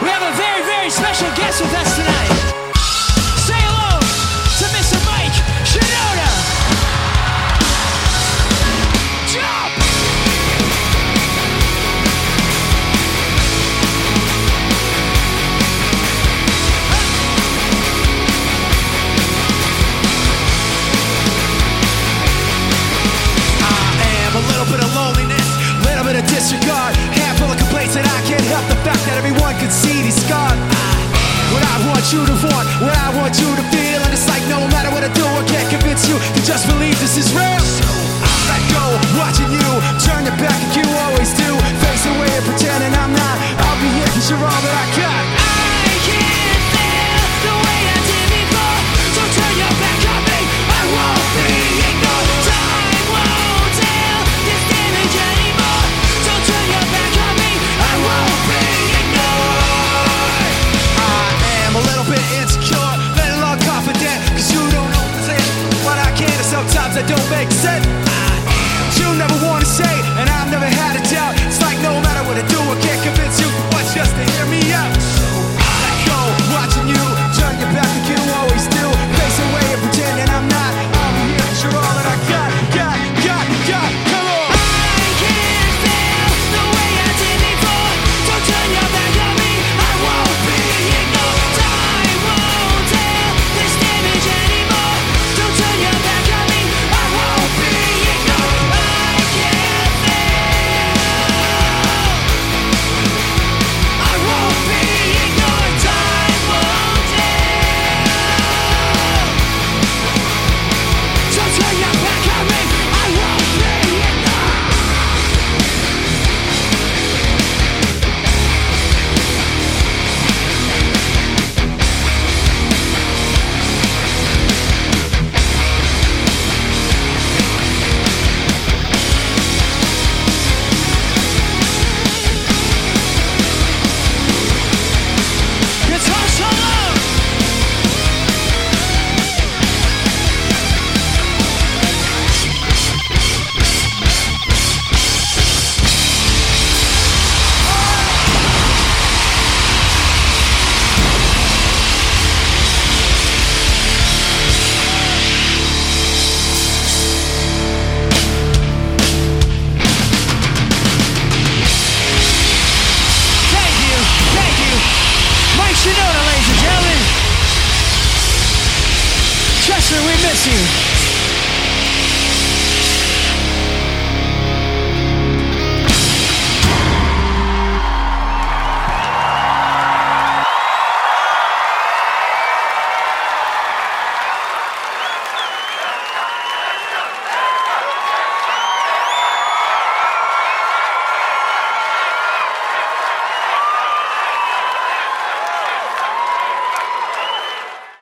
We have a very, very special guest with us tonight. you to want, what I want you to feel. And it's like no matter what I do, I can't convince you to just believe this is real. So I let go, watching you, turn your back like you always do. Face away and pretending I'm not. I'll be here cause you're all that I can. mistake. Said, you never want to say, and I've never had a doubt. It's like no matter what I do, I too.